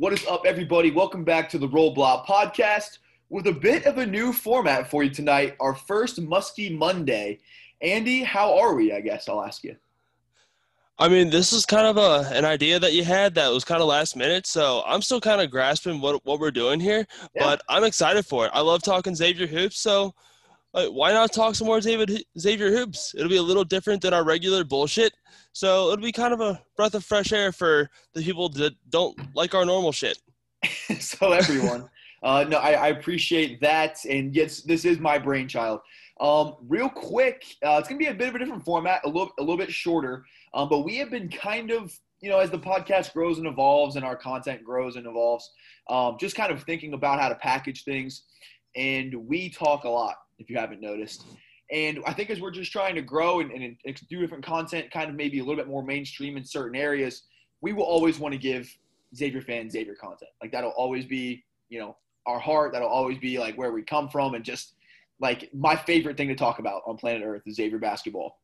What is up, everybody? Welcome back to the Roll Block podcast with a bit of a new format for you tonight. Our first Muskie Monday. Andy, how are we? I guess I'll ask you. I mean, this is kind of a an idea that you had that was kind of last minute, so I'm still kind of grasping what what we're doing here. Yeah. But I'm excited for it. I love talking Xavier hoops, so why not talk some more David Xavier hoops? It'll be a little different than our regular bullshit. So it'll be kind of a breath of fresh air for the people that don't like our normal shit. so everyone, uh, no, I, I, appreciate that, and yes, this is my brainchild. Um, real quick, uh, it's gonna be a bit of a different format, a little, a little bit shorter. Um, but we have been kind of, you know, as the podcast grows and evolves, and our content grows and evolves, um, just kind of thinking about how to package things. And we talk a lot, if you haven't noticed. And I think as we're just trying to grow and, and, do different content, kind of maybe a little bit more mainstream in certain areas, we will always want to give Xavier fans Xavier content. Like that'll always be, you know, our heart. That'll always be like where we come from, and just like my favorite thing to talk about on planet Earth is Xavier basketball.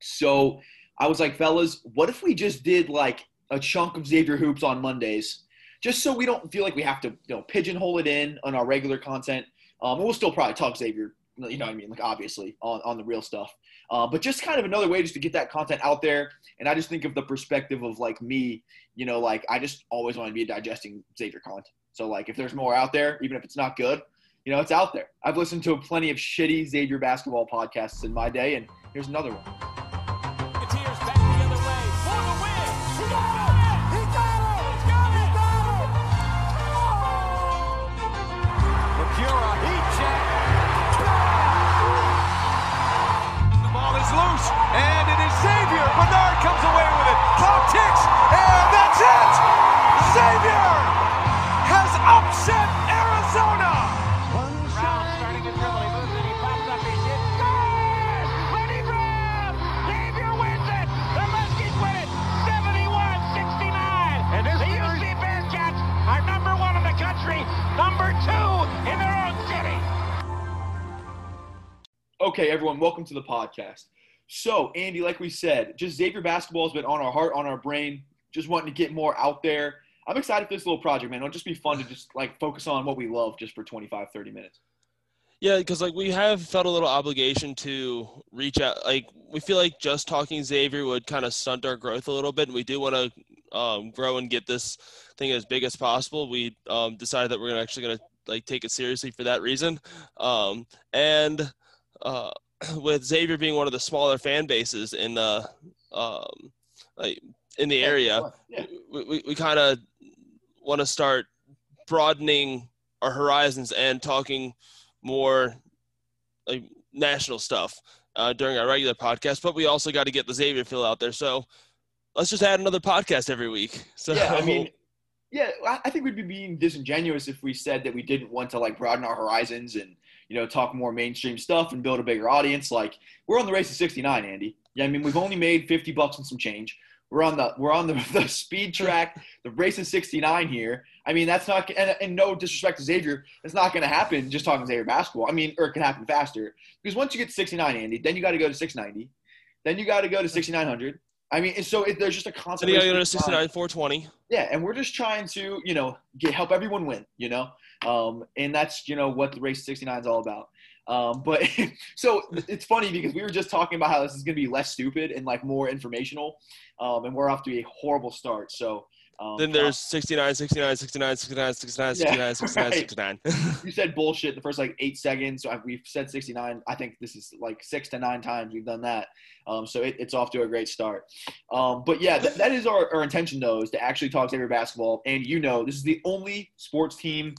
So I was like, fellas, what if we just did like a chunk of Xavier hoops on Mondays, just so we don't feel like we have to, you know, pigeonhole it in on our regular content. Um, we'll still probably talk Xavier you know what I mean? Like obviously on, on the real stuff. Uh, but just kind of another way just to get that content out there. And I just think of the perspective of like me, you know, like I just always want to be digesting Xavier content. So like if there's more out there, even if it's not good, you know, it's out there. I've listened to plenty of shitty Xavier basketball podcasts in my day, and here's another one. Okay, everyone, welcome to the podcast. So, Andy, like we said, just Xavier basketball has been on our heart, on our brain, just wanting to get more out there. I'm excited for this little project, man. It'll just be fun to just like focus on what we love just for 25, 30 minutes. Yeah, because like we have felt a little obligation to reach out. Like we feel like just talking Xavier would kind of stunt our growth a little bit, and we do want to um, grow and get this thing as big as possible. We um, decided that we're actually gonna like take it seriously for that reason, um, and uh, with Xavier being one of the smaller fan bases in the um, like in the area, yeah. we, we, we kind of want to start broadening our horizons and talking more like national stuff uh, during our regular podcast. But we also got to get the Xavier feel out there. So let's just add another podcast every week. So yeah, I mean. Yeah, I think we'd be being disingenuous if we said that we didn't want to like broaden our horizons and you know, talk more mainstream stuff and build a bigger audience. Like we're on the race to 69, Andy. Yeah, I mean, we've only made 50 bucks and some change. We're on the we're on the, the speed track, the race is 69 here. I mean, that's not and, and no disrespect to Xavier, it's not going to happen just talking Xavier basketball. I mean, or it can happen faster because once you get to 69, Andy, then you got to go to 690, then you got to go to 6900. I mean, so it, there's just a constant. Then you got to go to 69 420. Yeah, and we're just trying to you know get help everyone win. You know, um, and that's you know what the race 69 is all about. Um, but so it's funny because we were just talking about how this is going to be less stupid and like more informational, um, and we're off to a horrible start. So um, then there's 69, 69, 69, 69, 69, 69, yeah, 69, right. 69. you said bullshit the first like eight seconds. So we've said 69. I think this is like six to nine times we've done that. Um, so it, it's off to a great start. Um, but yeah, th- that is our, our intention though, is to actually talk Xavier basketball. And you know, this is the only sports team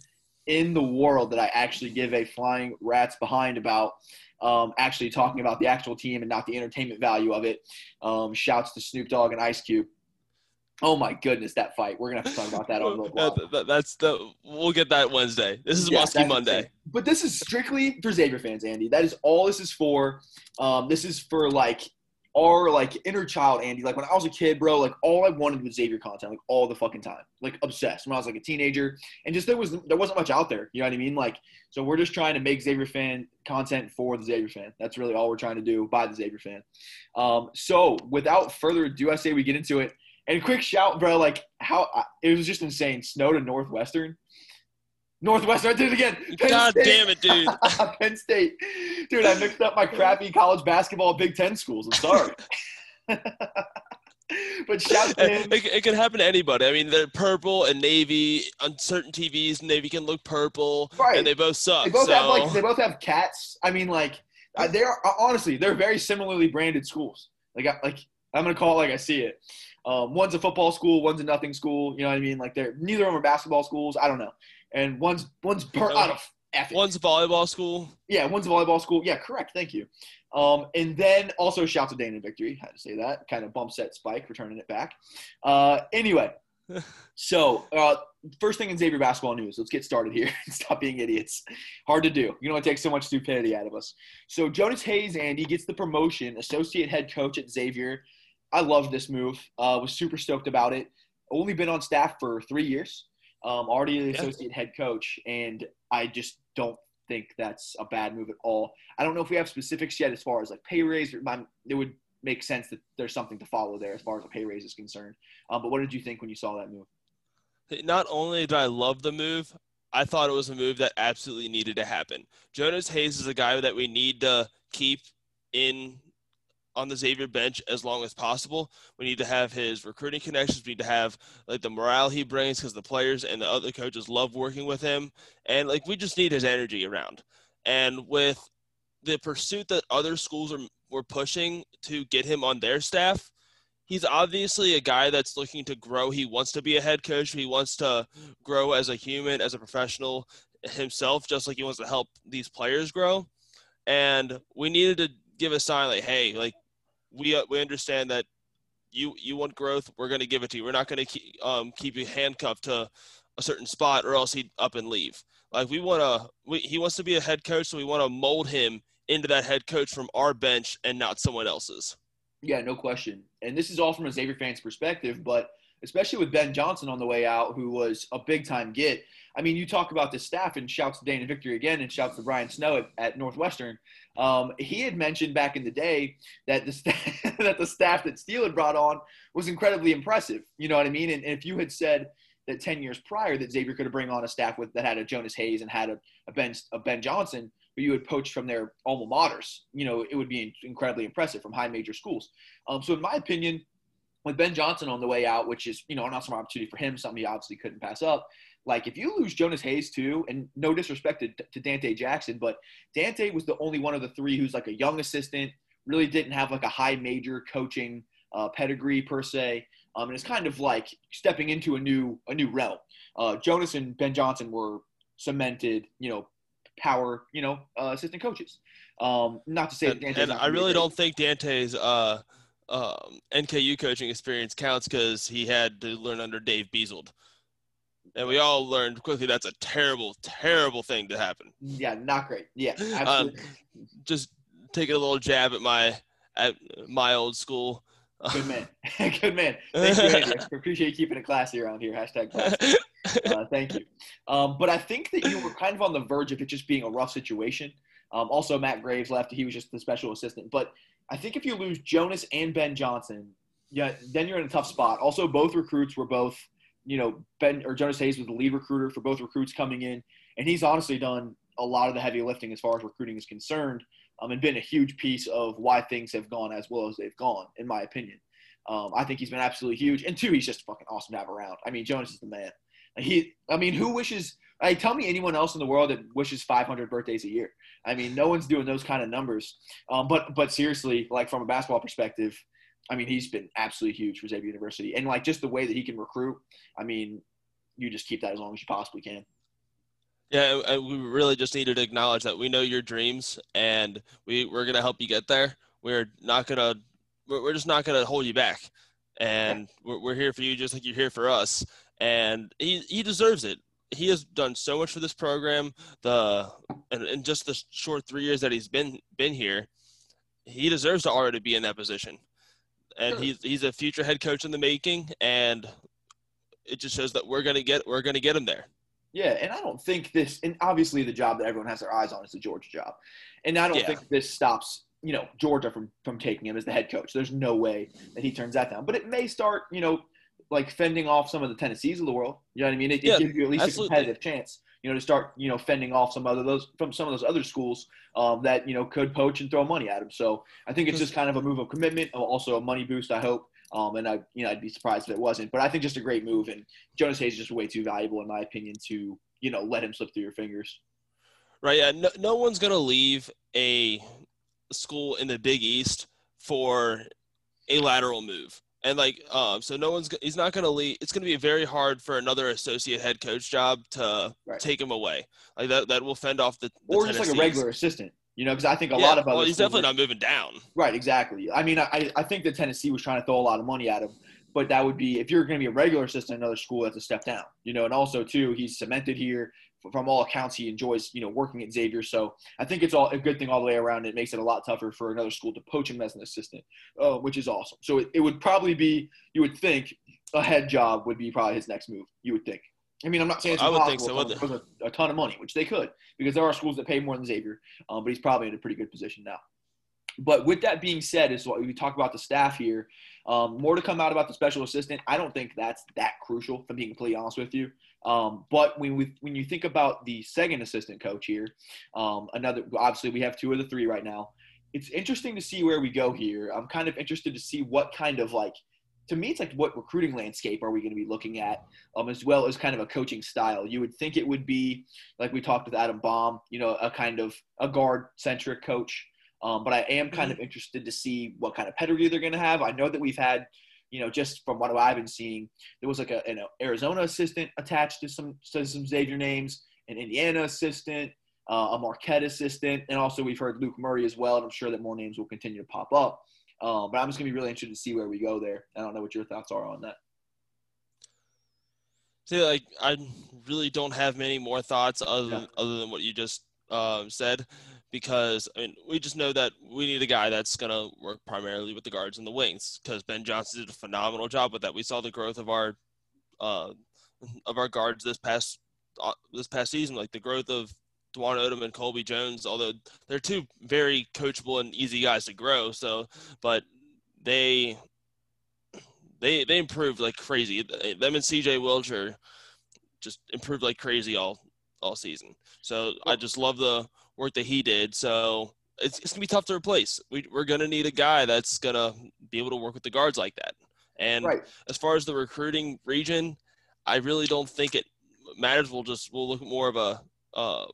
in the world that I actually give a flying rats behind about um, actually talking about the actual team and not the entertainment value of it. Um, shouts to Snoop Dogg and Ice Cube. Oh my goodness, that fight! We're gonna have to talk about that on the that, That's the we'll get that Wednesday. This is yeah, Muskie Monday. Insane. But this is strictly for Xavier fans, Andy. That is all this is for. Um, this is for like our like inner child, Andy. Like when I was a kid, bro, like all I wanted was Xavier content, like all the fucking time, like obsessed. When I was like a teenager, and just there was there wasn't much out there. You know what I mean? Like so, we're just trying to make Xavier fan content for the Xavier fan. That's really all we're trying to do by the Xavier fan. Um, so without further ado, I say we get into it. And quick shout, bro, like how it was just insane. Snow to Northwestern. Northwestern, I did it again. Penn God State. damn it, dude. Penn State. Dude, I mixed up my crappy college basketball Big Ten schools. I'm sorry. but shout. It, it, can happen to anybody. I mean, they're purple and navy on certain TVs. Navy can look purple, right? And they both suck. They both so. have like they both have cats. I mean, like uh, they are uh, honestly they're very similarly branded schools. Like like I'm gonna call it like I see it. Um, one's a football school, one's a nothing school. You know what I mean? Like they're neither of them are basketball schools. I don't know. And one's one's per, out of F One's volleyball school. Yeah, one's a volleyball school. Yeah, correct. Thank you. Um, and then also shout to Dana Victory. Had to say that. Kind of bump set Spike, returning it back. Uh, anyway, so uh, first thing in Xavier basketball news. Let's get started here. Stop being idiots. Hard to do. You know, it takes so much stupidity out of us. So Jonas Hayes, Andy gets the promotion, associate head coach at Xavier. I love this move. Uh, was super stoked about it. Only been on staff for three years. Um, already the associate head coach, and I just don't think that's a bad move at all. I don't know if we have specifics yet as far as like pay raise. It would make sense that there's something to follow there as far as a pay raise is concerned. Um, but what did you think when you saw that move? Not only did I love the move, I thought it was a move that absolutely needed to happen. Jonas Hayes is a guy that we need to keep in on the Xavier bench as long as possible. We need to have his recruiting connections. We need to have like the morale he brings because the players and the other coaches love working with him. And like we just need his energy around. And with the pursuit that other schools are were pushing to get him on their staff, he's obviously a guy that's looking to grow. He wants to be a head coach. He wants to grow as a human, as a professional himself, just like he wants to help these players grow. And we needed to give a sign like, hey, like we uh, we understand that you you want growth. We're going to give it to you. We're not going to keep um, keep you handcuffed to a certain spot, or else he'd up and leave. Like we want to, he wants to be a head coach, so we want to mold him into that head coach from our bench and not someone else's. Yeah, no question. And this is all from a Xavier fan's perspective, but especially with Ben Johnson on the way out, who was a big time get. I mean, you talk about the staff and shouts to Dana Victory again and shouts to Brian Snow at, at Northwestern. Um, he had mentioned back in the day that the staff, that the staff that Steele had brought on was incredibly impressive. You know what I mean? And, and, if you had said that 10 years prior that Xavier could have bring on a staff with that had a Jonas Hayes and had a, a Ben a Ben Johnson, who you had poached from their alma maters, you know, it would be incredibly impressive from high major schools. Um, so in my opinion, with Ben Johnson on the way out, which is you know an awesome opportunity for him, something he obviously couldn't pass up. Like if you lose Jonas Hayes too, and no disrespect to, to Dante Jackson, but Dante was the only one of the three who's like a young assistant, really didn't have like a high major coaching uh, pedigree per se, um, and it's kind of like stepping into a new a new realm. Uh, Jonas and Ben Johnson were cemented, you know, power, you know, uh, assistant coaches. Um, not to say and, and I really don't think Dante's uh, um, NKU coaching experience counts because he had to learn under Dave Bezold. And we all learned quickly that's a terrible, terrible thing to happen. Yeah, not great. Yeah, um, absolutely. Um, just taking a little jab at my at my old school. Good man. Good man. Thank you. Appreciate you keeping it classy around here. Hashtag classy. Uh, thank you. Um, but I think that you were kind of on the verge of it just being a rough situation. Um, also, Matt Graves left. He was just the special assistant. But I think if you lose Jonas and Ben Johnson, yeah, then you're in a tough spot. Also, both recruits were both, you know, Ben or Jonas Hayes was the lead recruiter for both recruits coming in, and he's honestly done a lot of the heavy lifting as far as recruiting is concerned, um, and been a huge piece of why things have gone as well as they've gone, in my opinion. Um, I think he's been absolutely huge, and two, he's just fucking awesome to have around. I mean, Jonas is the man. He, I mean, who wishes? Like, tell me anyone else in the world that wishes 500 birthdays a year. I mean, no one's doing those kind of numbers. Um, but but seriously, like from a basketball perspective, I mean, he's been absolutely huge for Xavier University, and like just the way that he can recruit. I mean, you just keep that as long as you possibly can. Yeah, we really just needed to acknowledge that we know your dreams, and we we're gonna help you get there. We're not gonna, we're just not gonna hold you back, and we're, we're here for you just like you're here for us. And he he deserves it he has done so much for this program. The and in just the short three years that he's been been here, he deserves to already be in that position. And sure. he's he's a future head coach in the making, and it just shows that we're gonna get we're gonna get him there. Yeah, and I don't think this, and obviously the job that everyone has their eyes on is the Georgia job, and I don't yeah. think this stops you know Georgia from from taking him as the head coach. There's no way that he turns that down, but it may start you know like fending off some of the Tennessees of the world. You know what I mean? It, it gives you at least absolutely. a competitive chance. You know, to start you know fending off some other those from some of those other schools um, that you know could poach and throw money at them. So I think it's just kind of a move of commitment, uh, also a money boost. I hope. Um, and I, you know, I'd be surprised if it wasn't. But I think just a great move, and Jonas Hayes is just way too valuable, in my opinion, to you know let him slip through your fingers. Right. Yeah. No, no one's gonna leave a school in the Big East for a lateral move, and like, um, so no one's. He's not gonna leave. It's gonna be very hard for another associate head coach job to Right. take him away. Like that. That will fend off the. the or just like a regular assistant. You know, because I think a Yeah, lot of other Well, he's definitely not moving down. Right, exactly. I mean, I, I think that Tennessee was trying to throw a lot of money at him, but that would be if you're going to be a regular assistant in another school, that's a step down. You know, and also too, he's cemented here. From all accounts, he enjoys you know working at Xavier. So I think it's all a good thing all the way around. It makes it a lot tougher for another school to poach him as an assistant, uh, which is awesome. So it, it would probably be you would think a head job would be probably his next move. You would think. I mean, I'm not saying it's I would think so, a, a ton of money, which they could, because there are schools that pay more than Xavier. Um, but he's probably in a pretty good position now. But with that being said, is what we talk about the staff here. Um, more to come out about the special assistant. I don't think that's that crucial, if I'm being completely honest with you. Um, but when we, when you think about the second assistant coach here, um, another obviously we have two of the three right now. It's interesting to see where we go here. I'm kind of interested to see what kind of like to me, it's like what recruiting landscape are we going to be looking at, um, as well as kind of a coaching style. You would think it would be like we talked with Adam Baum, you know, a kind of a guard centric coach. Um, but I am kind of interested to see what kind of pedigree they're going to have. I know that we've had, you know, just from what I've been seeing, there was like a, an Arizona assistant attached to some to some Xavier names, an Indiana assistant, uh, a Marquette assistant, and also we've heard Luke Murray as well. And I'm sure that more names will continue to pop up. Um, but I'm just gonna be really interested to see where we go there. I don't know what your thoughts are on that. See, like I really don't have many more thoughts other Yeah. than, other than what you just um, said, because I mean we just know that we need a guy that's gonna work primarily with the guards and the wings. Because Ben Johnson did a phenomenal job with that. We saw the growth of our uh, of our guards this past uh, this past season, like the growth of Dwon Odom and Colby Jones. Although they're two very coachable and easy guys to grow, so but they they they improved like crazy. Them and CJ Wilcher just improved like crazy all all season. So I just love the work that he did. So it's, it's gonna be tough to replace. We, we're gonna need a guy that's gonna be able to work with the guards like that. And Right. as far as the recruiting region, I really don't think it matters. We'll just we'll look at more of a uh,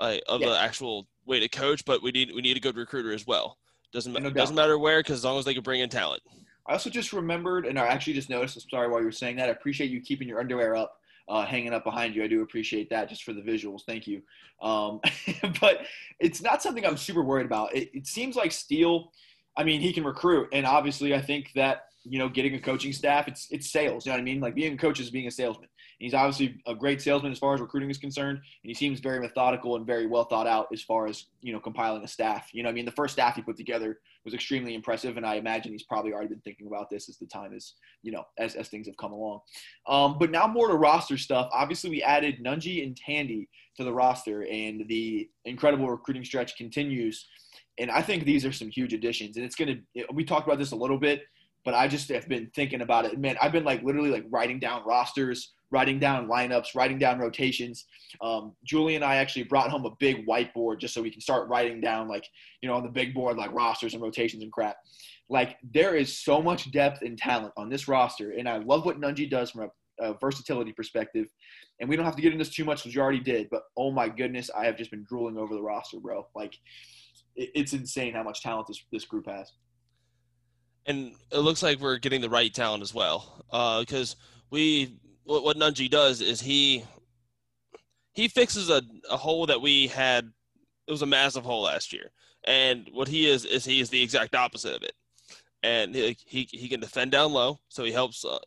a of Yeah. the actual way to coach, but we need we need a good recruiter as well. Doesn't No doesn't matter where, because as long as they can bring in talent. I also just remembered, and I actually just noticed. I'm sorry while you were saying that. I appreciate you keeping your underwear up, uh, hanging up behind you. I do appreciate that, just for the visuals. Thank you. Um, but it's not something I'm super worried about. It, it seems like Steele. I mean, he can recruit, and obviously, I think that you know, getting a coaching staff, it's it's sales. You know what I mean? Like being a coach is being a salesman. He's obviously a great salesman as far as recruiting is concerned, and he seems very methodical and very well thought out as far as you know compiling a staff. You know, I mean, the first staff he put together was extremely impressive, and I imagine he's probably already been thinking about this as the time is you know as as things have come along. Um, but now more to roster stuff. Obviously, we added Nunge and Tandy to the roster, and the incredible recruiting stretch continues. And I think these are some huge additions, and it's gonna. We talked about this a little bit, but I just have been thinking about it. Man, I've been like literally like writing down rosters, writing down lineups, writing down rotations. Um, Julie and I actually brought home a big whiteboard just so we can start writing down like you know on the big board like rosters and rotations and crap. Like there is so much depth and talent on this roster, and I love what Nunge does from a, a versatility perspective. And we don't have to get into this too much because you already did. But oh my goodness, I have just been drooling over the roster, bro. Like it, it's insane how much talent this this group has. and it looks like we're getting the right talent as well. Because we, what, what Nunge does is he, he fixes a, a hole that we had. It was a massive hole last year, and what he is is he is the exact opposite of it. And he he, he can defend down low, so he helps. Uh,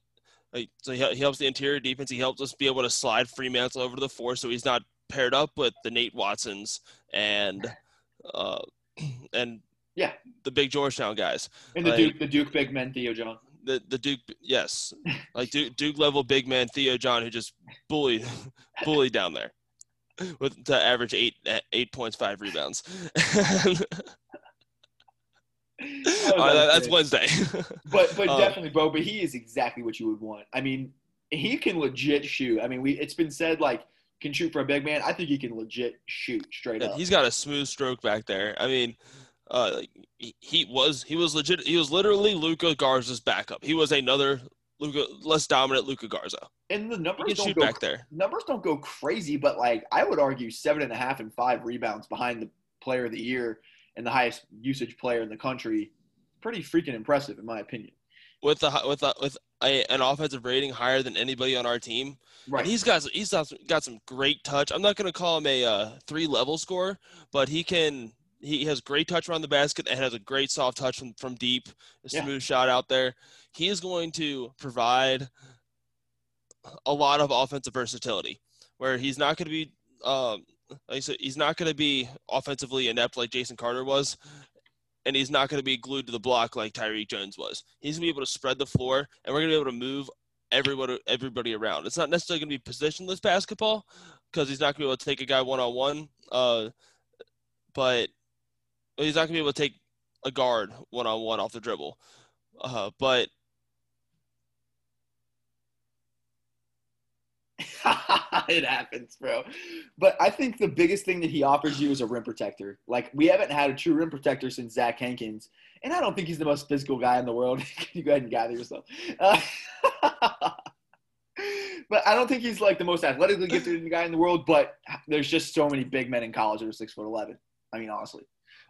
so he, he helps the interior defense. He helps us be able to slide Freemantle over to the four, so he's not paired up with the Nate Watsons and uh, and Yeah. the big Georgetown guys And the Like- Duke, the Duke big men, Theo John. The the Duke, yes, like Duke, Duke level big man Theo John, who just bullied, bullied down there, with the average eight eight points, five rebounds. Oh, that, that's Wednesday. but but Um, definitely, bro. But he is exactly what you would want. I mean, he can legit shoot. I mean, we it's been said like can shoot for a big man. I think he can legit shoot straight And up. he's got a smooth stroke back there. I mean, uh, he, he was he was legit. He was literally Luka Garza's backup. He was another Luka, less dominant Luka Garza. and the numbers don't go back there. numbers don't go crazy, but like I would argue seven and a half and five rebounds behind the player of the year and the highest usage player in the country. Pretty freaking impressive, in my opinion. with the with the, with a, an offensive rating higher than anybody on our team. Right. And he's got he's got, got some great touch. I'm not going to call him a uh, three level scorer, but he can he has great touch around the basket and has a great soft touch from, from deep, a Yeah. smooth shot out there. He is going to provide a lot of offensive versatility, where he's not going to be um, like I said, he's not going to be offensively inept like Jason Carter was, and he's not going to be glued to the block like Tyrique Jones was. He's going to be able to spread the floor, and we're going to be able to move everybody everybody around. It's not necessarily going to be positionless basketball because he's not going to be able to take a guy one on one, uh, but he's not going to be able to take a guard one on one off the dribble. Uh, but it happens, bro. But I think the biggest thing that he offers you is a rim protector. Like we haven't had a true rim protector since Zach Hankins, and I don't think he's the most physical guy in the world. you go ahead and gather yourself. Uh, but I don't think he's like the most athletically gifted guy in the world. But there's just so many big men in college that are six foot eleven. I mean, honestly.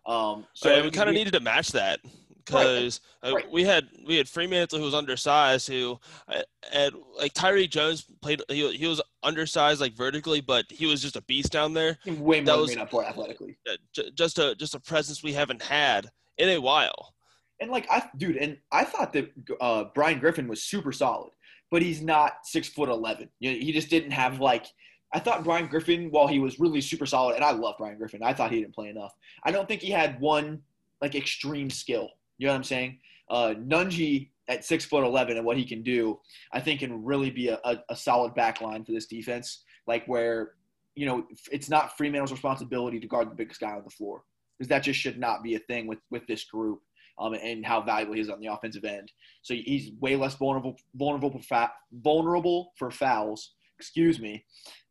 Um, so so we kind of needed to match that because uh, Right. we had we had Freemantle who was undersized who uh, and like Tyrique Jones played he, he was undersized like vertically but he was just a beast down there way more was- made up for athletically. Uh, j- just a just a presence we haven't had in a while And like I, dude, and I thought that uh, Bryan Griffin was super solid, but he's not six foot eleven. You know, he just didn't have like. I thought Bryan Griffin, while he was really super solid, and I love Bryan Griffin, I thought he didn't play enough. I don't think he had one like extreme skill. You know what I'm saying? Uh, Nunge at six foot eleven and what he can do, I think can really be a, a, a solid back line for this defense. Like where, you know, it's not Freemantle's responsibility to guard the biggest guy on the floor because that just should not be a thing with with this group um, and how valuable he is on the offensive end. So he's way less vulnerable vulnerable for fa- vulnerable for fouls. Excuse me.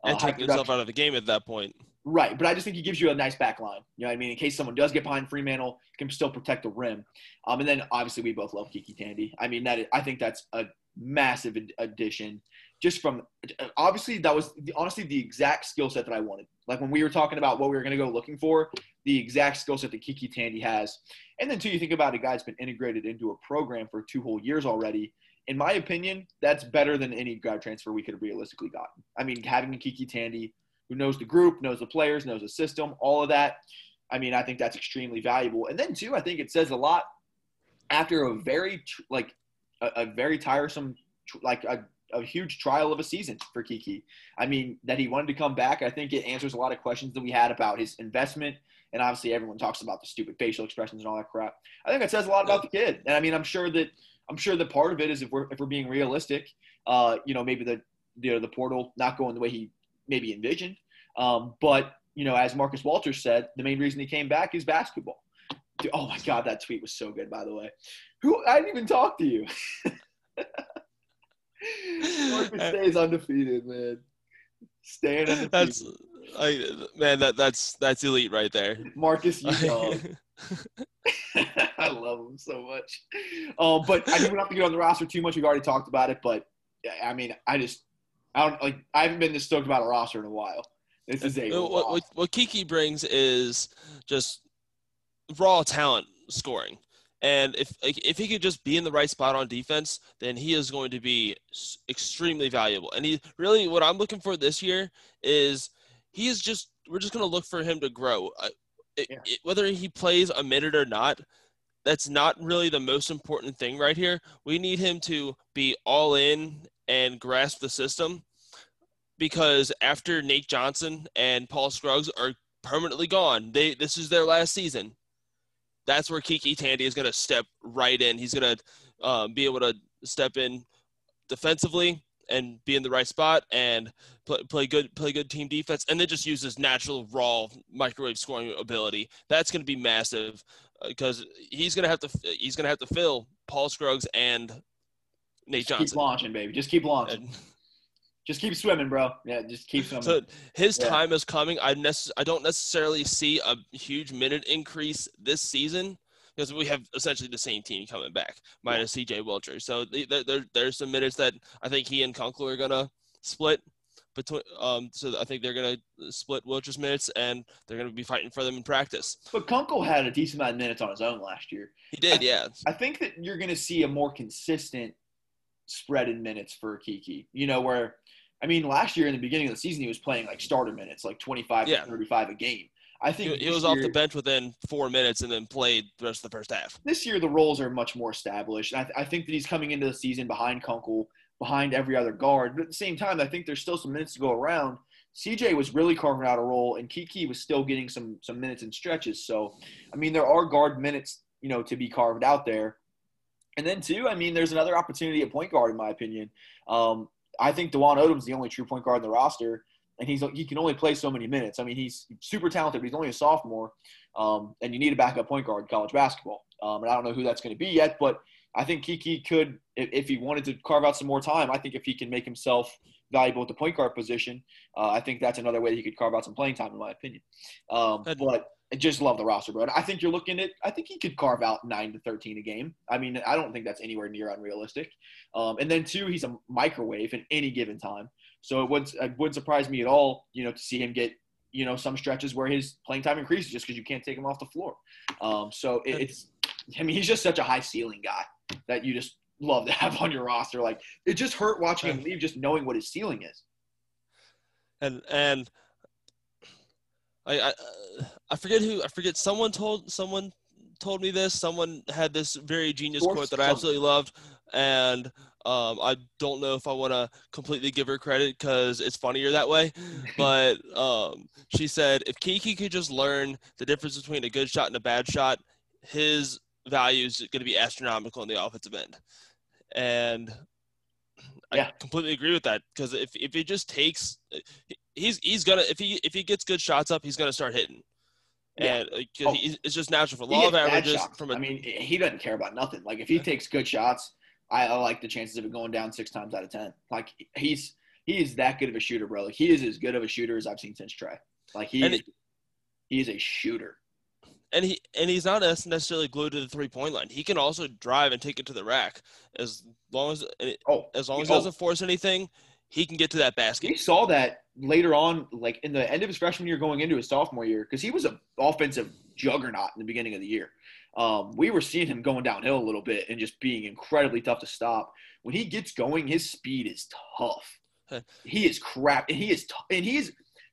Uh, and taking himself out of the game at that point Right, but I just think he gives you a nice back line. You know what I mean? In case someone does get behind Freemantle, can still protect the rim. Um, and then obviously we both love KyKy Tandy. I mean that is, I think that's a massive addition. Just from obviously that was the, honestly the exact skill set that I wanted. Like when we were talking about what we were going to go looking for, the exact skill set that KyKy Tandy has. And then too, you think about a guy that's been integrated into a program for two whole years already. In my opinion, that's better than any grad transfer we could have realistically gotten. I mean, having KyKy Tandy who knows the group, knows the players, knows the system, all of that. I mean, I think that's extremely valuable. And then too, I think it says a lot after a very like a, a very tiresome, like a, a huge trial of a season for KyKy. I mean, that he wanted to come back. I think it answers a lot of questions that we had about his investment. And obviously, everyone talks about the stupid facial expressions and all that crap. I think it says a lot about the kid. And I mean, I'm sure that I'm sure that part of it is if we're if we're being realistic, uh, you know, maybe the you know, the portal not going the way he maybe envisioned. Um, but you know, as Marcus Walters said, the main reason he came back is basketball. Dude, oh my God, that tweet was so good. By the way, who I didn't even talk to you. Marcus stays undefeated, man. Staying undefeated. that's I, man that that's that's elite right there Marcus, you dog. I love him so much. Um, but I mean, we don't have to get on the roster too much. We've already talked about it, but I mean, I just I don't like. I haven't been this stoked about a roster in a while. This is a what, what, what KyKy brings is just raw talent scoring. And if if he could just be in the right spot on defense, then he is going to be extremely valuable. And he really, what I'm looking for this year is he is just we're just going to look for him to grow. It- Yeah. it- whether he plays a minute or not, that's not really the most important thing right here. We need him to be all in and grasp the system because after Nate Johnson and Paul Scruggs are permanently gone, they this is their last season. That's where KyKy Tandy is going to step right in. He's going to um, be able to step in defensively and be in the right spot and play, play good play good team defense and then just use his natural raw microwave scoring ability. That's going to be massive. Uh, because he's gonna have to he's gonna have to fill Paul Scruggs and Nate Just Johnson. keep launching, baby. Just keep launching. And just keep swimming, bro. Yeah, just keep swimming. so his Yeah. time is coming. I nec- I don't necessarily see a huge minute increase this season because we have essentially the same team coming back minus CJ Wilcher. So the- the- there there's some minutes that I think he and Kunkel are gonna split between. Um, so I think they're gonna split Wilcher's minutes and they're gonna be fighting for them in practice. but Kunkel had a decent amount of minutes on his own last year. He did, yeah. I think that you're going to see a more consistent spread in minutes for KyKy. You know, where I mean, last year in the beginning of the season, he was playing like starter minutes, like 25 Yeah. to 35 a game. I think He, was off the bench within four minutes and then played the rest of the first half. this year the roles are much more established. And I, I think that he's coming into the season behind Kunkel, behind every other guard. But at the same time, I think there's still some minutes to go around. CJ was really carving out a role, and KyKy was still getting some some minutes and stretches. So, I mean, there are guard minutes, you know, to be carved out there. And then too, I mean, there's another opportunity at point guard, in my opinion. Um, I think Dwon Odom's the only true point guard in the roster, and he's he can only play so many minutes. I mean, he's super talented, but he's only a sophomore, um, and you need a backup point guard in college basketball. Um, and I don't know who that's going to be yet, but I think KyKy could, if, if he wanted to carve out some more time, I think if he can make himself valuable at the point guard position, uh, I think that's another way that he could carve out some playing time, in my opinion. Um, but I just love the roster, bro. And I think you're looking at, I think he could carve out nine to 13 a game. I mean, I don't think that's anywhere near unrealistic. Um, and then two, he's a microwave at any given time. So it wouldn't, it wouldn't surprise me at all, you know, to see him get, you know, some stretches where his playing time increases just because you can't take him off the floor. Um, so it, it's, I mean, he's just such a high ceiling guy that you just love to have on your roster. Like it just hurt watching him leave, just knowing what his ceiling is. and and I, I I forget who I forget someone told someone told me this. Someone had this very genius Source quote that I absolutely loved. And um, I don't know if I want to completely give her credit because it's funnier that way. But um, she said if KyKy could just learn the difference between a good shot and a bad shot his value is going to be astronomical in the offensive end. And I Yeah. completely agree with that because if if he just takes he's he's gonna if he if he gets good shots up, he's gonna start hitting. Yeah. And uh, Oh. he, it's just natural for law of averages from a I mean, he doesn't care about nothing. Like if he takes good shots, I, I like the chances of it going down six times out of ten. Like he's he is that good of a shooter, bro. Like he is as good of a shooter as I've seen since Trey. Like he is, he is a shooter. And he and he's not as- necessarily glued to the three point line. He can also drive and take it to the rack as long as Oh, as long as oh, he doesn't force anything. He can get to that basket. we saw that later on, like in the end of his freshman year, going into his sophomore year, because he was an offensive juggernaut in the beginning of the year. Um, we were seeing him going downhill a little bit and just being incredibly tough to stop. When he gets going, his speed is tough. Huh. He is crap, and he is, t- and he's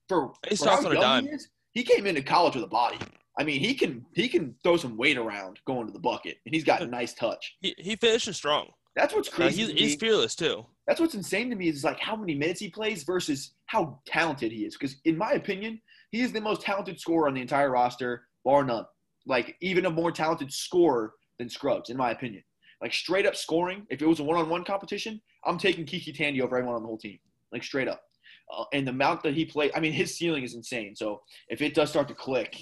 for, He for how young dime. He, is, he came into college with a body. I mean, he can he can throw some weight around going to the bucket, and he's got a nice touch. He he finishes strong. That's what's Uh, crazy. he's, to he's fearless too. that's what's insane to me is like how many minutes he plays versus how talented he is. Because in my opinion, he is the most talented scorer on the entire roster, bar none. Like even a more talented scorer than Scruggs, in my opinion. Like straight up scoring, if it was a one-on-one competition, I'm taking KyKy Tandy over everyone on the whole team. Like straight up. Uh, and the amount that he plays, I mean, his ceiling is insane. So if it does start to click,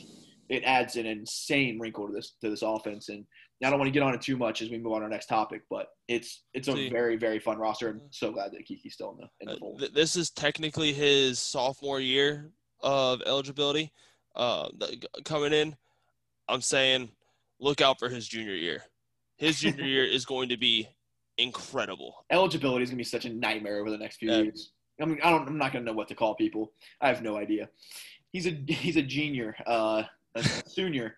it adds an insane wrinkle to this to this offense. And I don't want to get on it too much as we move on to our next topic, but it's it's a See. very very fun roster. and so glad that KyKy's still in the in Uh, the fold. th- this is technically his sophomore year of eligibility uh, th- coming in. I'm saying look out for his junior year. His junior year is going to be incredible. Eligibility is gonna be such a nightmare over the next few Yeah. years. I mean, I don't. I'm not gonna know what to call people. I have no idea. He's a he's a junior, uh, a senior.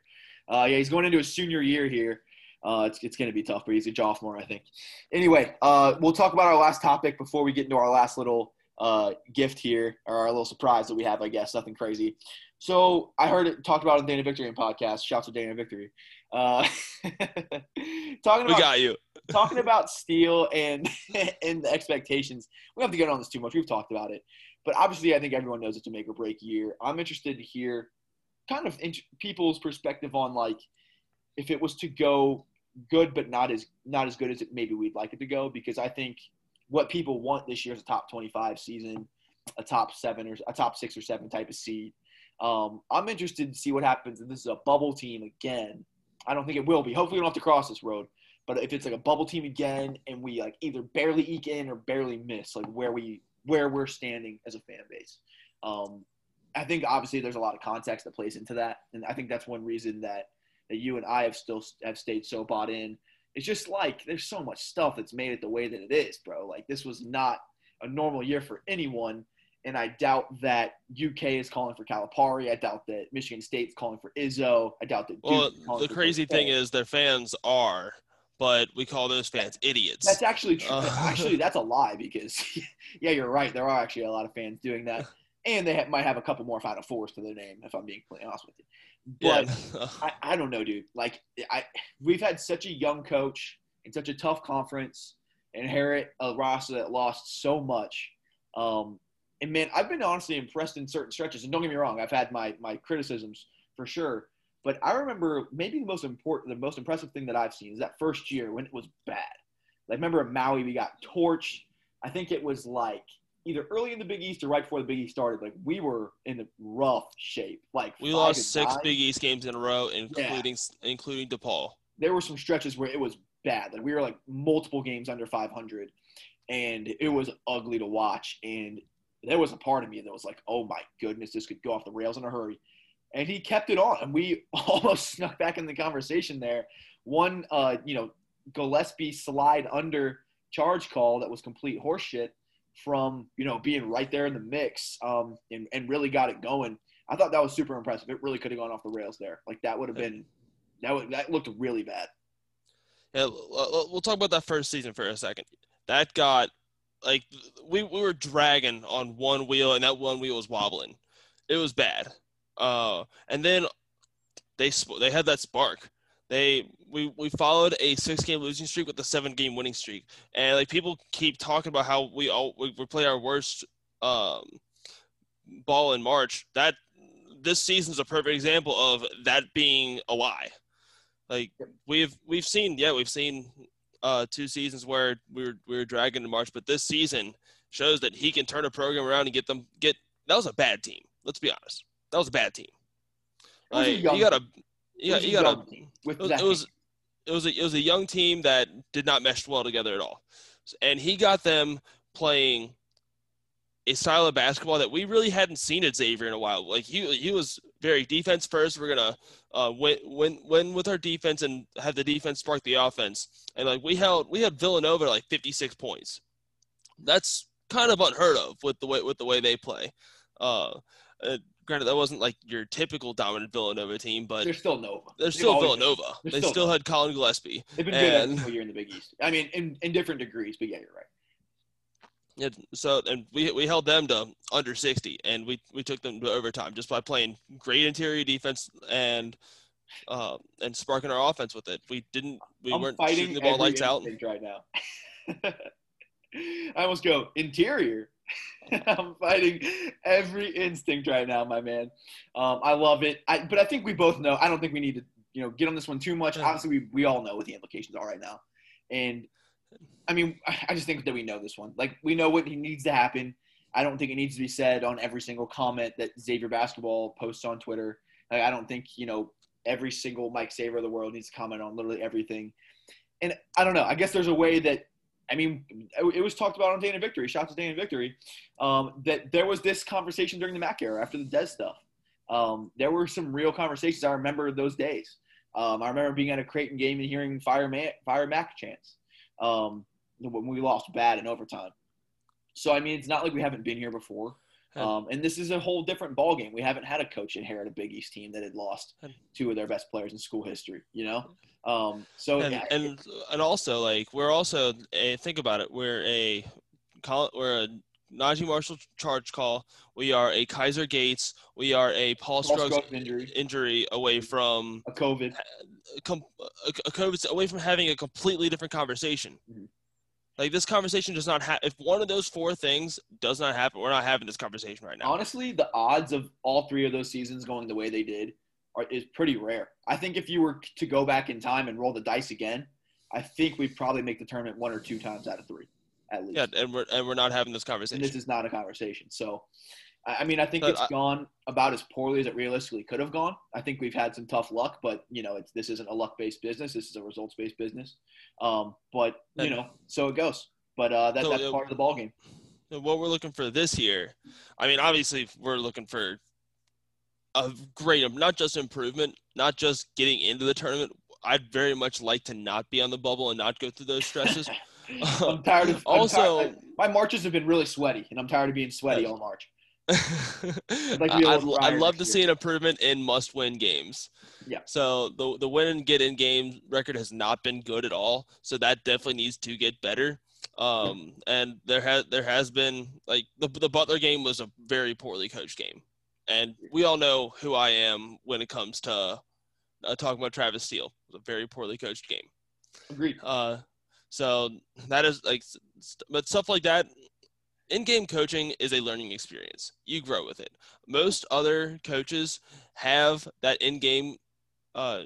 Uh, yeah, he's going into his senior year here. Uh, it's, it's going to be tough, but he's a Joffmore, I think. Anyway, uh, we'll talk about our last topic before we get into our last little uh, gift here, or our little surprise that we have, I guess. Nothing crazy. So I heard it talked about on Dana Victory in podcast. Shouts to Dana Victory. Uh, talking We got you. talking about Steele and and the expectations. We don't have to get on this too much. We've talked about it, but obviously, I think everyone knows it's a make or break year. I'm interested to hear kind of int- people's perspective on like if it was to go good, but not as not as good as it maybe we'd like it to go. Because I think what people want this year is a top 25 season, a top seven or a top six or seven type of seed. Um, I'm interested to see what happens if this is a bubble team again I don't think it will be. Hopefully, we don't have to cross this road. But if it's like a bubble team again, and we like either barely eke in or barely miss, like where we where we're standing as a fan base, um, I think obviously there's a lot of context that plays into that, and I think that's one reason that that you and I have still have stayed so bought in. It's just like there's so much stuff that's made it the way that it is, bro. Like this was not a normal year for anyone, and I doubt that UK is calling for Calipari. I doubt that Michigan State's calling for Izzo. I doubt that. Duke well, the crazy thing is their fans are, but we call those fans idiots. That's actually true. Uh, actually, that's a lie because, yeah, you're right. There are actually a lot of fans doing that, and they might have a couple more Final Fours to their name. If I'm being completely honest with you, but yeah. I, I don't know, dude. Like, I we've had such a young coach in such a tough conference, inherit a roster that lost so much. Um, and man, I've been honestly impressed in certain stretches. And don't get me wrong, I've had my my criticisms for sure. But I remember maybe the most important, the most impressive thing that I've seen is that first year when it was bad. Like remember at Maui, we got torched. I think it was like either early in the Big East or right before the Big East started. Like we were in rough shape. Like we lost six nine. Big East games in a row, including yeah. including DePaul. There were some stretches where it was bad. Like we were like multiple games under 500, and it was ugly to watch. And there was a part of me that was like, oh my goodness, this could go off the rails in a hurry. And he kept it on, and we almost snuck back in the conversation there. One, uh, you know, Gillespie slide under charge call that was complete horseshit from you know being right there in the mix um, and, and really got it going. I thought that was super impressive. It really could have gone off the rails there. Like that would have been that would that looked really bad. Yeah, we'll talk about that first season for a second. That got like we, we were dragging on one wheel and that one wheel was wobbling. It was bad. Uh, and then they they had that spark. They we we followed a six game losing streak with a seven game winning streak, and like people keep talking about how we all we, we play our worst um, ball in March. That this season's a perfect example of that being a lie. Like we've we've seen yeah we've seen uh, two seasons where we were we were dragging in March, but this season shows that he can turn a program around and get them get. That was a bad team. Let's be honest. That was a bad team. Like, you got a got, you got a it was, it was a it was a young team that did not mesh well together at all, and he got them playing a style of basketball that we really hadn't seen at Xavier in a while. Like he he was very defense first. We're gonna uh, win win win with our defense and have the defense spark the offense. And like we held we had Villanova like 56 points. That's kind of unheard of with the way with the way they play. Uh, granted, that wasn't like your typical dominant Villanova team, but they're still Nova. They're still Villanova. They're they still, still had Collin Gillespie. They've been and, good every year in the Big East. I mean, in, in different degrees, but yeah, you're right. Yeah, so and we we held them to under 60, and we we took them to overtime just by playing great interior defense and uh, and sparking our offense with it. We didn't we I'm weren't shooting the ball lights out right now. I almost go interior. I'm fighting every instinct right now, my man. Um, I love it. I, but I think we both know. I don't think we need to, you know, get on this one too much. Obviously, we, we all know what the implications are right now, and I mean, I just think that we know this one. Like we know what needs to happen. I don't think it needs to be said on every single comment that Xavier basketball posts on Twitter. Like, I don't think you know every single Mike Saver of the world needs to comment on literally everything. And I don't know. I guess there's a way that I mean, it was talked about on Day Victory. Shout out to Day Victory. Um, that there was this conversation during the Mack era after the Des stuff. Um, there were some real conversations. I remember those days. Um, I remember being at a Creighton game and hearing Fire, Man, Fire Mack chants. Um, when we lost bad in overtime. So I mean, it's not like we haven't been here before. Um, and this is a whole different ball game. We haven't had a coach inherit a Big East team that had lost two of their best players in school history. You know, um, so and, yeah, and and also like we're also a, think about it. We're a we're a Naji Marshall charge call. We are a Kaiser Gates. We are a Paul, Paul injury. injury away from a COVID. A, a, COVID away from having a completely different conversation. Mm-hmm. Like this conversation does not have. If one of those four things does not happen, we're not having this conversation right now. Honestly, the odds of all three of those seasons going the way they did are, is pretty rare. I think if you were to go back in time and roll the dice again, I think we'd probably make the tournament one or two times out of three, at least. Yeah, and we're and we're not having this conversation. And this is not a conversation. So, I mean, I think But it's I- gone about as poorly as it realistically could have gone. I think we've had some tough luck, but you know, it's this isn't a luck-based business. This is a results-based business. Um, but you know, so it goes. But uh, that, So, that's part of the ball game. So what we're looking for this year, I mean, obviously we're looking for a great, not just improvement, not just getting into the tournament. I'd very much like to not be on the bubble and not go through those stresses. I'm tired of. Also- tired- my marches have been really sweaty, and I'm tired of being sweaty all March. like to be a I'd, I'd love to see an improvement in must-win games. Yeah. So the the win and get in game record has not been good at all. So that definitely needs to get better. Um, and there has there has been like the the Butler game was a very poorly coached game, and we all know who I am when it comes to uh, talking about Travis Steele. It was a very poorly coached game. Agreed. Uh, so that is like, but stuff like that. In-game coaching is a learning experience. You grow with it. Most other coaches have that in-game, uh,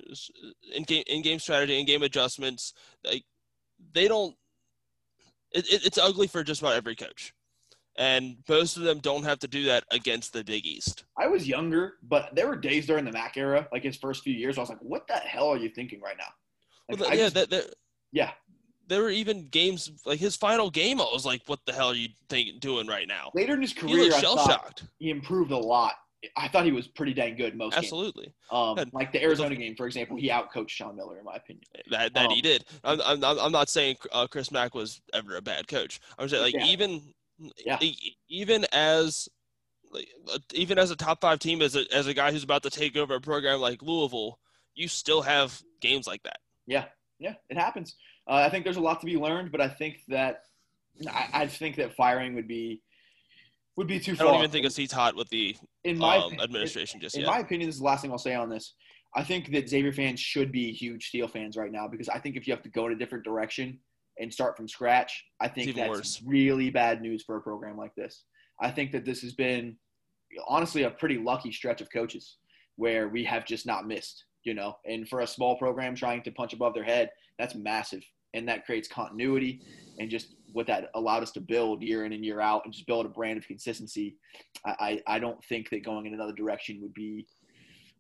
in-game, in-game strategy, in-game adjustments. Like they don't. It, it, it's ugly for just about every coach, and most of them don't have to do that against the Big East. I was younger, but there were days during the Mac era, like his first few years, I was like, "What the hell are you thinking right now?" Like, Well, yeah, just- that, that, yeah. There were even games like his final game. I was like, "What the hell are you think, doing right now?" Later in his career, shell shocked. he improved a lot. I thought he was pretty dang good most. Absolutely. Um, like the Arizona game, for example, he outcoached Sean Miller, in my opinion. That that he Um, did. I'm I'm I'm not saying uh, Chris Mack was ever a bad coach. I'm saying like Yeah. even Yeah. even as like uh, even as a top five team as a as a guy who's about to take over a program like Louisville, you still have games like that. Yeah, yeah, it happens. Uh, I think there's a lot to be learned, but I think that I, I think that firing would be would be too far. I don't even think a seat's hot with the in my um, administration just in yet. my opinion, this is the last thing I'll say on this. I think that Xavier fans should be huge Steele fans right now because I think if you have to go in a different direction and start from scratch, I think that's worse. really bad news for a program like this. I think that this has been honestly a pretty lucky stretch of coaches where we have just not missed, you know. And for a small program trying to punch above their head, that's massive. And that creates continuity and just what that allowed us to build year in and year out and just build a brand of consistency. I, I, I don't think that going in another direction would be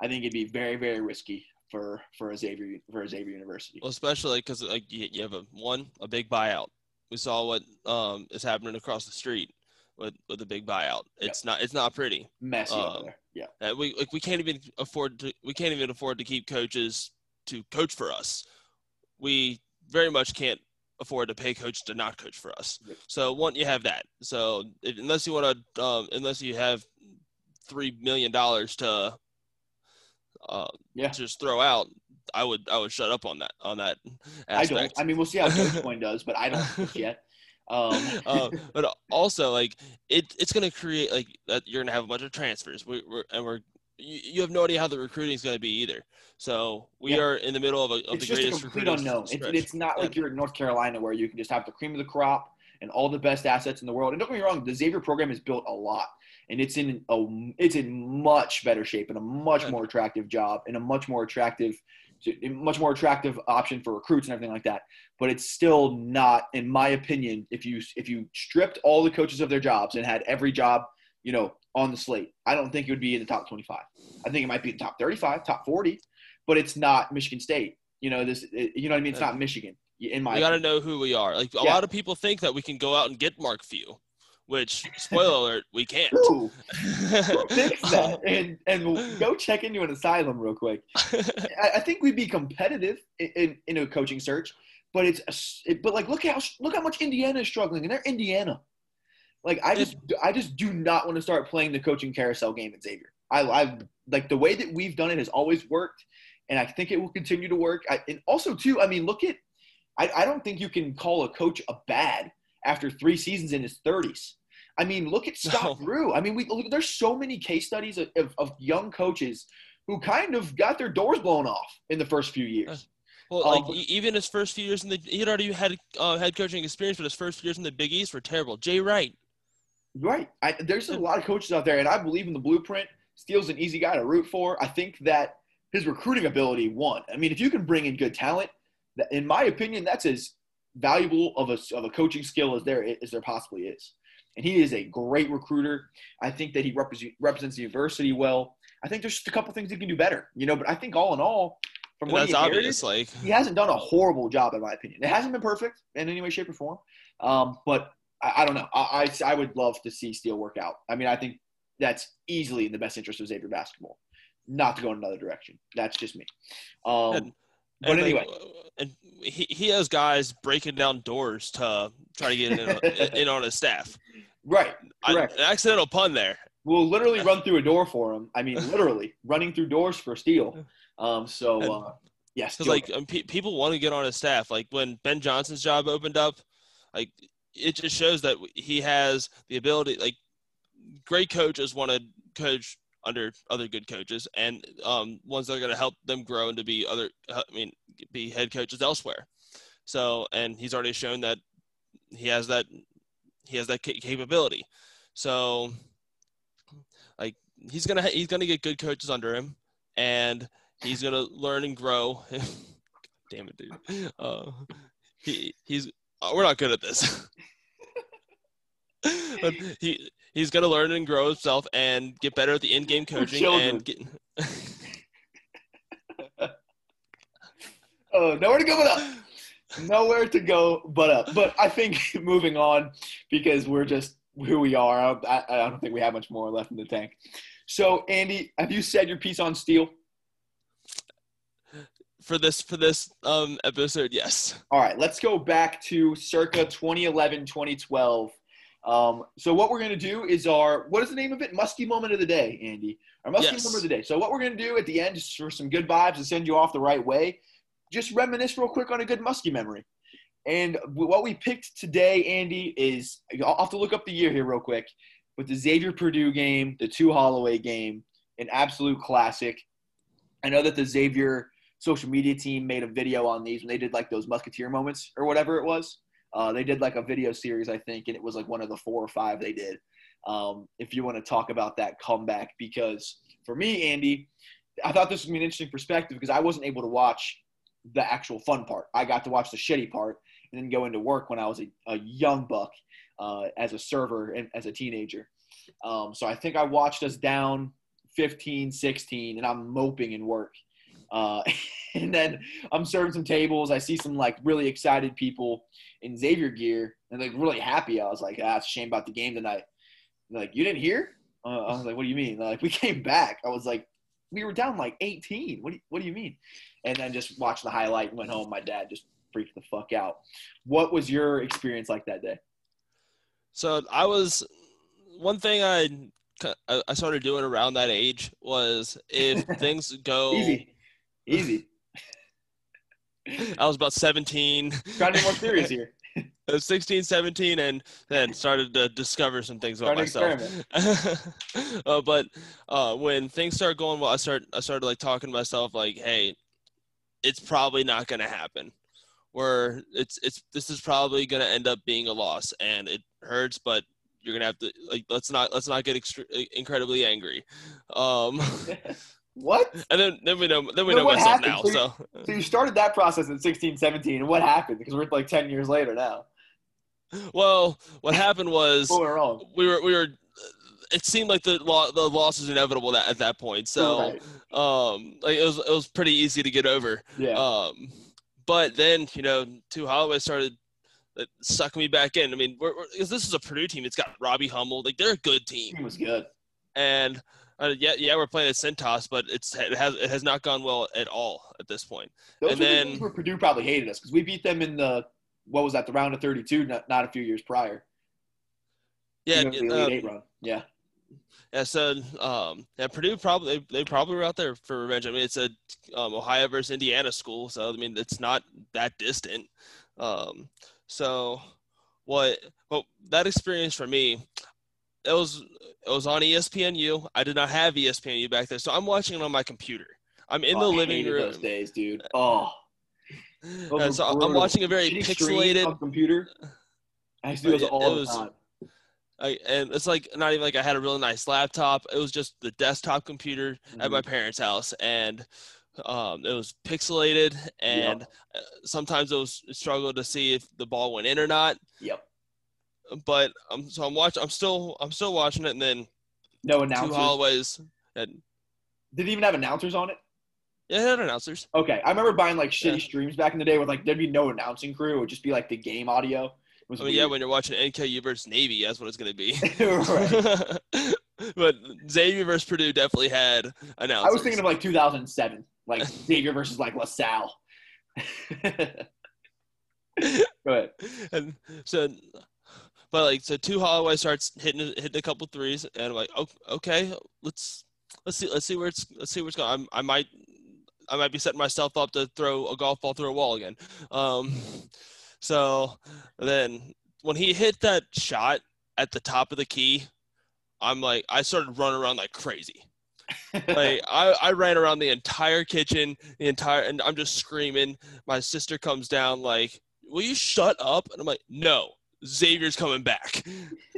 I think it'd be very, very risky for for Xavier for Xavier University. Well, especially because like you, have a one a big buyout. We saw what um is happening across the street with with a big buyout. It's not it's not pretty. Messy over um, there. Yeah. We like we can't even afford to we can't even afford to keep coaches to coach for us. We very much can't afford to pay coach to not coach for us. So one, you have that. So if, unless you want to, um, unless you have three million dollars to, uh, Yeah. just throw out, I would I would shut up on that on that Aspect. I don't. I mean, we'll see how Dogecoin does, but I don't yet. Um, uh, but also like it, it's going to create like that you're going to have a bunch of transfers. We, we're and we're you, you have no idea how the recruiting is going to be either. So we Yeah. are in the middle of, a, of it's the just a complete unknown. It's, it's not like you're in North Carolina where you can just have the cream of the crop and all the best assets in the world. And don't get me wrong, the Xavier program is built a lot, and it's in a it's in much better shape and a much more attractive job and a much more attractive much more attractive option for recruits and everything like that. But it's still not, in my opinion, if you if you stripped all the coaches of their jobs and had every job, you know, on the slate, I don't think it would be in the top 25. I think it might be in the top 35, top 40, but it's not Michigan State. You know this. it- You know what I mean? It's not Michigan. In my we got to know who we are. Like a Yeah. lot of people think that we can go out and get Mark Few, which spoiler alert, we can't. Who? Who thinks that? And and we'll go check into an asylum real quick. I, I think we'd be competitive in, in, in a coaching search, but it's a it, but like look how look how much Indiana is struggling, and they're Indiana. Like I just I just do not want to start playing the coaching carousel game at Xavier. I I like the way that we've done it has always worked, and I think it will continue to work. I, and also too, I mean, look at I, I don't think you can call a coach a bad after three seasons in his thirties. I mean, look at Scott No. Drew. I mean, we look, there's so many case studies of, of, of young coaches who kind of got their doors blown off in the first few years. Well, Um, like even his first few years in the, he had already had uh, head coaching experience, but his first few years in the Big East were terrible. Jay Wright, Right. I, there's a lot of coaches out there, and I believe in the blueprint. Steele's an easy guy to root for. I think that his recruiting ability won. I mean, if you can bring in good talent, that, in my opinion, that's as valuable of a, of a coaching skill as there as there possibly is. and he is a great recruiter. I think that he represent, represents the university well. I think there's just a couple things he can do better, you know. But I think all in all, from what that's he inherited, obvious. Like, he hasn't done a horrible job, in my opinion. It hasn't been perfect in any way, shape, or form. Um, but I, I don't know. I, I I would love to see Steele work out. I mean, I think that's easily in the best interest of Xavier basketball, not to go in another direction. That's just me. Um, And- but and, like, anyway, and he, he has guys breaking down doors to try to get in, in on his staff. right. I, Correct. an accidental pun there. We'll literally run through a door for him. I mean, literally running through doors for Steele. Um, so uh, yes, like um, pe- people want to get on his staff. Like when Ben Johnson's job opened up, like it just shows that he has the ability. Like great coaches want to coach under other good coaches, and um, ones that are going to help them grow and to be other. I mean, be head coaches elsewhere. So, and he's already shown that he has that he has that capability. So, like he's gonna he's gonna get good coaches under him, and he's gonna learn and grow. God damn it, dude. Uh, he he's uh, we're not good at this. but he he's gonna learn and grow himself and get better at the in-game coaching and get. Oh, nowhere to go but up. Nowhere to go but up. But I think moving on because we're just who we are. I, I don't think we have much more left in the tank. So, Andy, have you said your piece on Steele? For this for this um episode, yes. All right, let's go back to circa 2011, 2012. Um, so what we're going to do is our what is the name of it? Muskie moment of the day, Andy. Our muskie Yes. moment of the day. So what we're going to do at the end, just for some good vibes and send you off the right way, just reminisce real quick on a good muskie memory. And what we picked today, Andy, is I'll have to look up the year here real quick. With the Xavier Purdue game, the Tu Holloway game, an absolute classic. I know that the Xavier social media team made a video on these when they did like those musketeer moments or whatever it was. Uh, they did like a video series, I think, and it was like one of the four or five they did. Um, if you want to talk about that comeback, because for me, Andy, I thought this would be an interesting perspective because I wasn't able to watch the actual fun part. I got to watch the shitty part and then go into work when I was a, a young buck uh, as a server and as a teenager. Um, so I think I watched us down 15, 16, and I'm moping in work. Uh, and then I'm serving some tables. I see some like really excited people in Xavier gear and like really happy. I was like, ah, it's a shame about the game tonight. They're like, you didn't hear? Uh, I was like, what do you mean? They're like, we came back. I was like, we were down like 18. What do you, what do you mean? And then just watched the highlight and went home. My dad just freaked the fuck out. What was your experience like that day? So I was one thing I I I started doing around that age was if things go Easy. I was about 17, Trying to be more serious here. I was 16, 17, and then started to discover some things about myself. uh, but uh, when things started going well, I started I started like talking to myself like, hey, it's probably not going to happen. Where it's it's this is probably going to end up being a loss, and it hurts, but you're gonna have to like let's not let's not get extre- incredibly angry. Um, what? and then then we know then we Then know what myself happened? now. So So So you started that process in 16, 17, and what happened? Because we're like 10 years later now. well, what happened was went wrong? we were we were. It seemed like the lo- the loss was inevitable that, at that point. So Right. um, like it was it was pretty easy to get over. Yeah. Um, but then you know, Tu Holloway started uh, sucking me back in. I mean, we're, we're, 'cause this is a Purdue team. It's got Robbie Hummel. Like they're a good team. It was good. And uh, yeah, yeah, we're playing at Cintas, but it's it has it has not gone well at all at this point. Those And were the games where Purdue probably hated us because we beat them in the what was that the round of 32, not, not a few years prior. Yeah, You know, the um, Elite Eight run. Yeah. Yeah, so um, yeah, Purdue probably they, they probably were out there for revenge. I mean, it's a um, Ohio versus Indiana school, so I mean it's not that distant. Um, so what? Well, that experience for me, it was it was on ESPNU. I did not have ESPNU back then, so I'm watching it on my computer. I'm in Oh, the I living room, Those days, dude. Oh. those and so I'm watching a very pixelated. computer. I used to do those all the was- time. I, and it's like not even like I had a really nice laptop. It was just the desktop computer at my Mhm. parents' house, and um, it was pixelated. And uh, sometimes it was struggle to see if the ball went in or not. Yep. But um, so I'm watching. I'm still I'm still watching it, and then No two announcers. Holloways. And, Did it even have announcers on it? yeah, it had announcers. Okay, I remember buying like shitty Yeah. streams back in the day with like there'd be no announcing crew. It would just be like the game audio. I mean, yeah, when you're watching NKU versus Navy, that's what it's gonna be. But Xavier versus Purdue definitely had announcers. I was thinking of like 2007, like Xavier versus like LaSalle. Go ahead. and so but like so Tu Holloway starts hitting hitting a couple threes and I'm like "Oh, okay let's let's see let's see where it's let's see where it's going I'm, I might I might be setting myself up to throw a golf ball through a wall again. Um so then when he hit that shot at the top of the key I'm like I started running around like crazy. Like I, I ran around the entire kitchen the entire and i'm just screaming. My sister comes down like will you shut up? And i'm like no xavier's coming back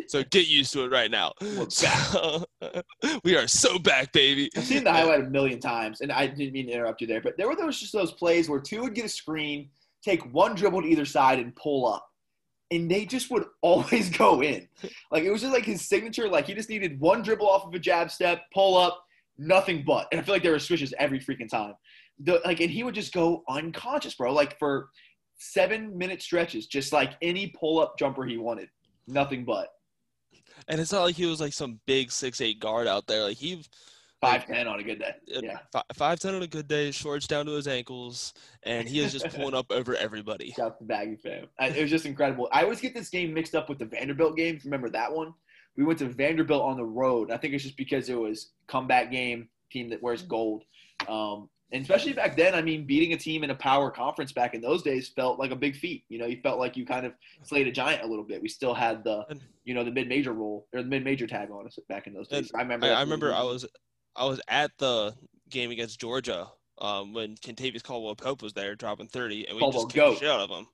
so get used to it right now So, we are so back baby I've seen the highlight a million times, and I didn't mean to interrupt you there, but there were those just those plays where Tu would get a screen, take one dribble to either side, and pull up, and they just would always go in. Like it was just like his signature. Like he just needed one dribble off of a jab step, pull up, nothing but. And I feel like there were swishes every freaking time. The, like, and he would just go unconscious, bro. Like for seven minute stretches, just like any pull up jumper he wanted, nothing but. and it's not like he was like some big six eight guard out there like he Five ten on a good day. uh, Yeah. five ten on a good day shorts down to his ankles and he is just pulling up over everybody Shout out to Baggy fam. It was just incredible. I always get this game mixed up with the Vanderbilt game. Remember that one? We went to Vanderbilt on the road. I think it's just because it was comeback game, team that wears gold. Um, and especially back then, I mean, beating a team in a power conference back in those days felt like a big feat. You know, you felt like you kind of slayed a giant a little bit. We still had the, you know, the mid-major role or the mid-major tag on us back in those days. I remember. I, I remember I was I was at the game against Georgia um, when Kentavious Caldwell Pope was there dropping 30 and we Caldwell just kicked the shit out of him.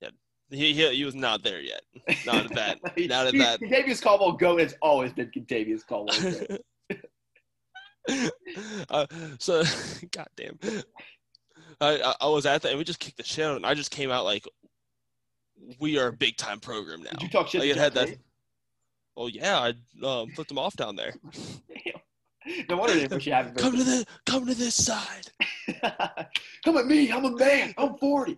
Yeah. He, he, he was not there yet. Not at that. Not at that. Kentavious Caldwell Goat has always been Kentavious Caldwell. uh, so, goddamn. I, I was at that and we just kicked the shit out and. I just came out like, we are a big time program now. Did you talk shit Like, it had that-? Oh yeah, I um, flipped him off down there. No wonder they wish you haven't. Come to the come to this side. Come at me. I'm a man. I'm 40.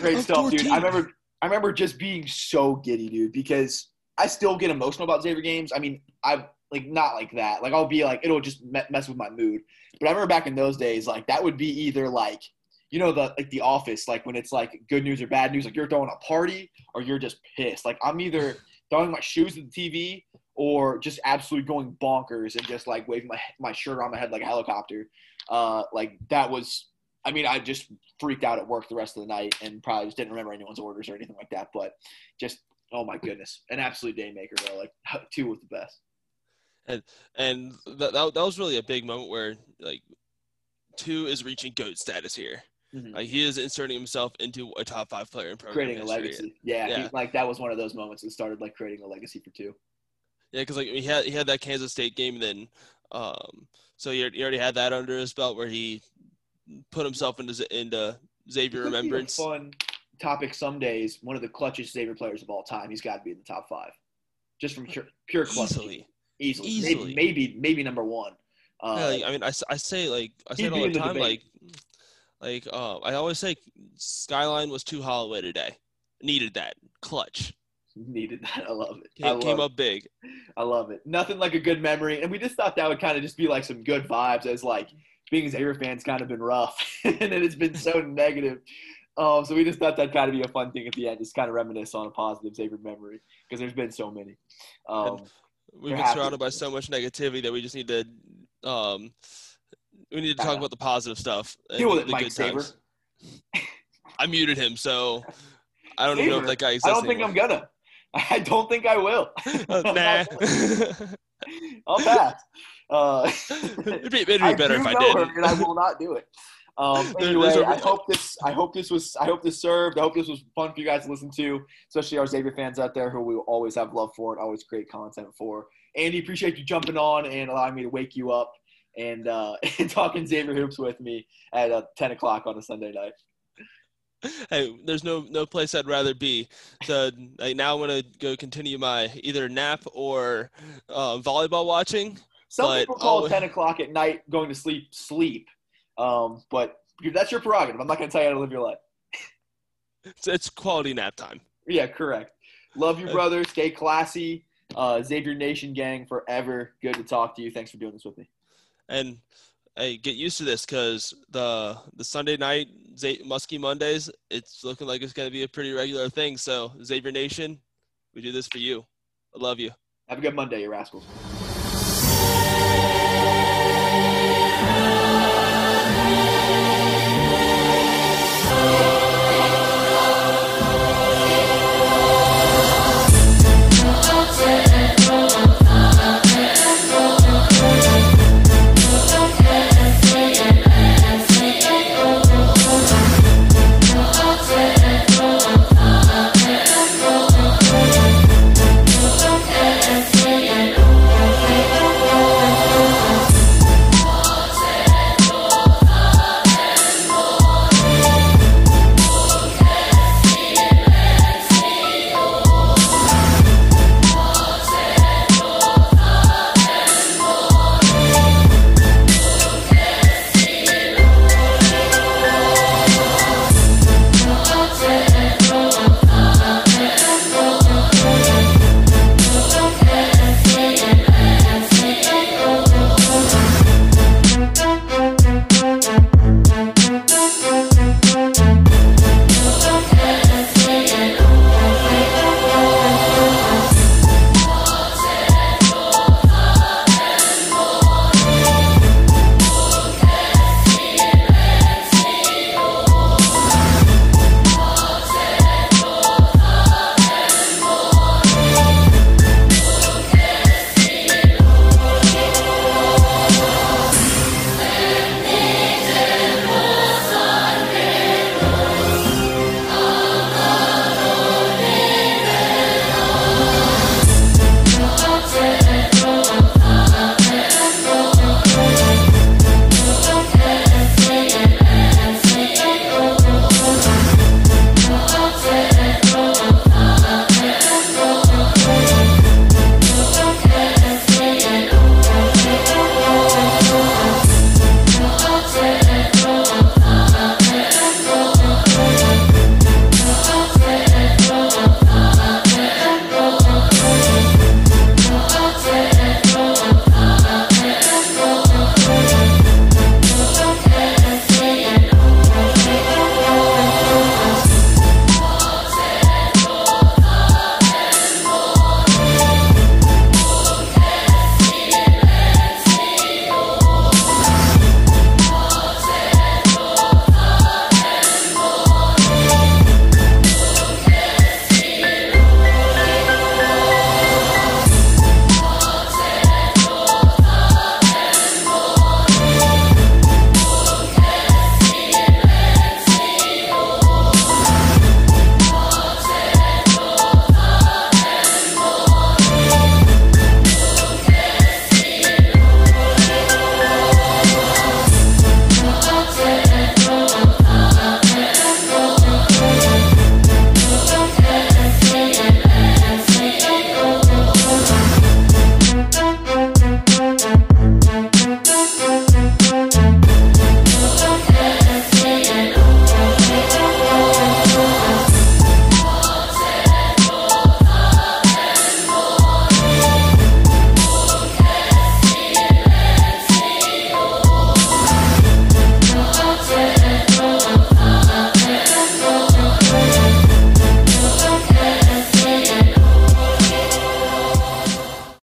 Great I'm stuff, dude. I remember. I remember just being so giddy, dude, because I still get emotional about Xavier games. I mean, I like not like that. Like I'll be like it'll just me- mess with my mood. But I remember back in those days, like that would be either like you know the like the office, like when it's like good news or bad news, like you're throwing a party or you're just pissed. Like I'm either throwing my shoes at the TV or just absolutely going bonkers and just like waving my my shirt around my head like a helicopter. Uh, like that was. I mean, I just freaked out at work the rest of the night and probably just didn't remember anyone's orders or anything like that. But just, oh my goodness, an absolute day maker, bro. Like Tu was the best. And that, that that was really a big moment where like Tu is reaching goat status here. Mhm. Like he is inserting himself into a top five player in program Creating a legacy. Yeah, he- like that was one of those moments that started like creating a legacy for Tu. Yeah, because like he had he had that Kansas State game, and then um, so he, he already had that under his belt where he put himself into into Xavier It could be a remembrance. fun topic some days. One of the clutchest Xavier players of all time. He's got to be in the top five, just from pure, pure clutch. Easily, easily, Easily. Maybe, maybe, maybe number one. Uh, yeah, like, I mean, I, I say like I say it all the in the time. Like, like uh, I always say, Skyline was Tu Holloway today. Needed that clutch. needed that. I love it. I Came, love came it. up big. I love it. Nothing like a good memory, and we just thought that would kind of just be like some good vibes. As like being a Xavier fan's kind of been rough, and it has been so negative. Um, so we just thought that'd kind of be a fun thing at the end, just kind of reminisce on a positive Xavier memory because there's been so many. Um, We've been surrounded by so much negativity that we just need to um, we need to talk about the positive stuff. and Deal with the- it, Mike good Saber. times. I muted him, so I don't even know if that guy exists. I don't think I'm gonna. I don't think I will. Nah. I'll pass. Uh, it'd be, it'd be better if I did. her, and I will not do it. Um, anyway, I hope this. I hope this was. I hope this served. I hope this was fun for you guys to listen to, especially our Xavier fans out there who we always have love for and always create content for. Andy, appreciate you jumping on and allowing me to wake you up and uh, and talking Xavier hoops with me at uh, ten o'clock on a Sunday night. hey, there's no no place I'd rather be. So like, now I'm gonna go continue my either nap or uh, volleyball watching. Some people call I'll- 10 o'clock at night going to sleep, sleep. Um, but that's your prerogative. I'm not going to tell you how to live your life. It's, it's quality nap time. Yeah, correct. Love you, Uh, brother. Stay classy. Uh, Xavier Nation gang forever. Good to talk to you. Thanks for doing this with me. And hey, get used to this because the the Sunday night Z- Muskie Mondays, it's looking like it's gonna be a pretty regular thing. So Xavier Nation, we do this for you. I love you. Have a good Monday, you rascals.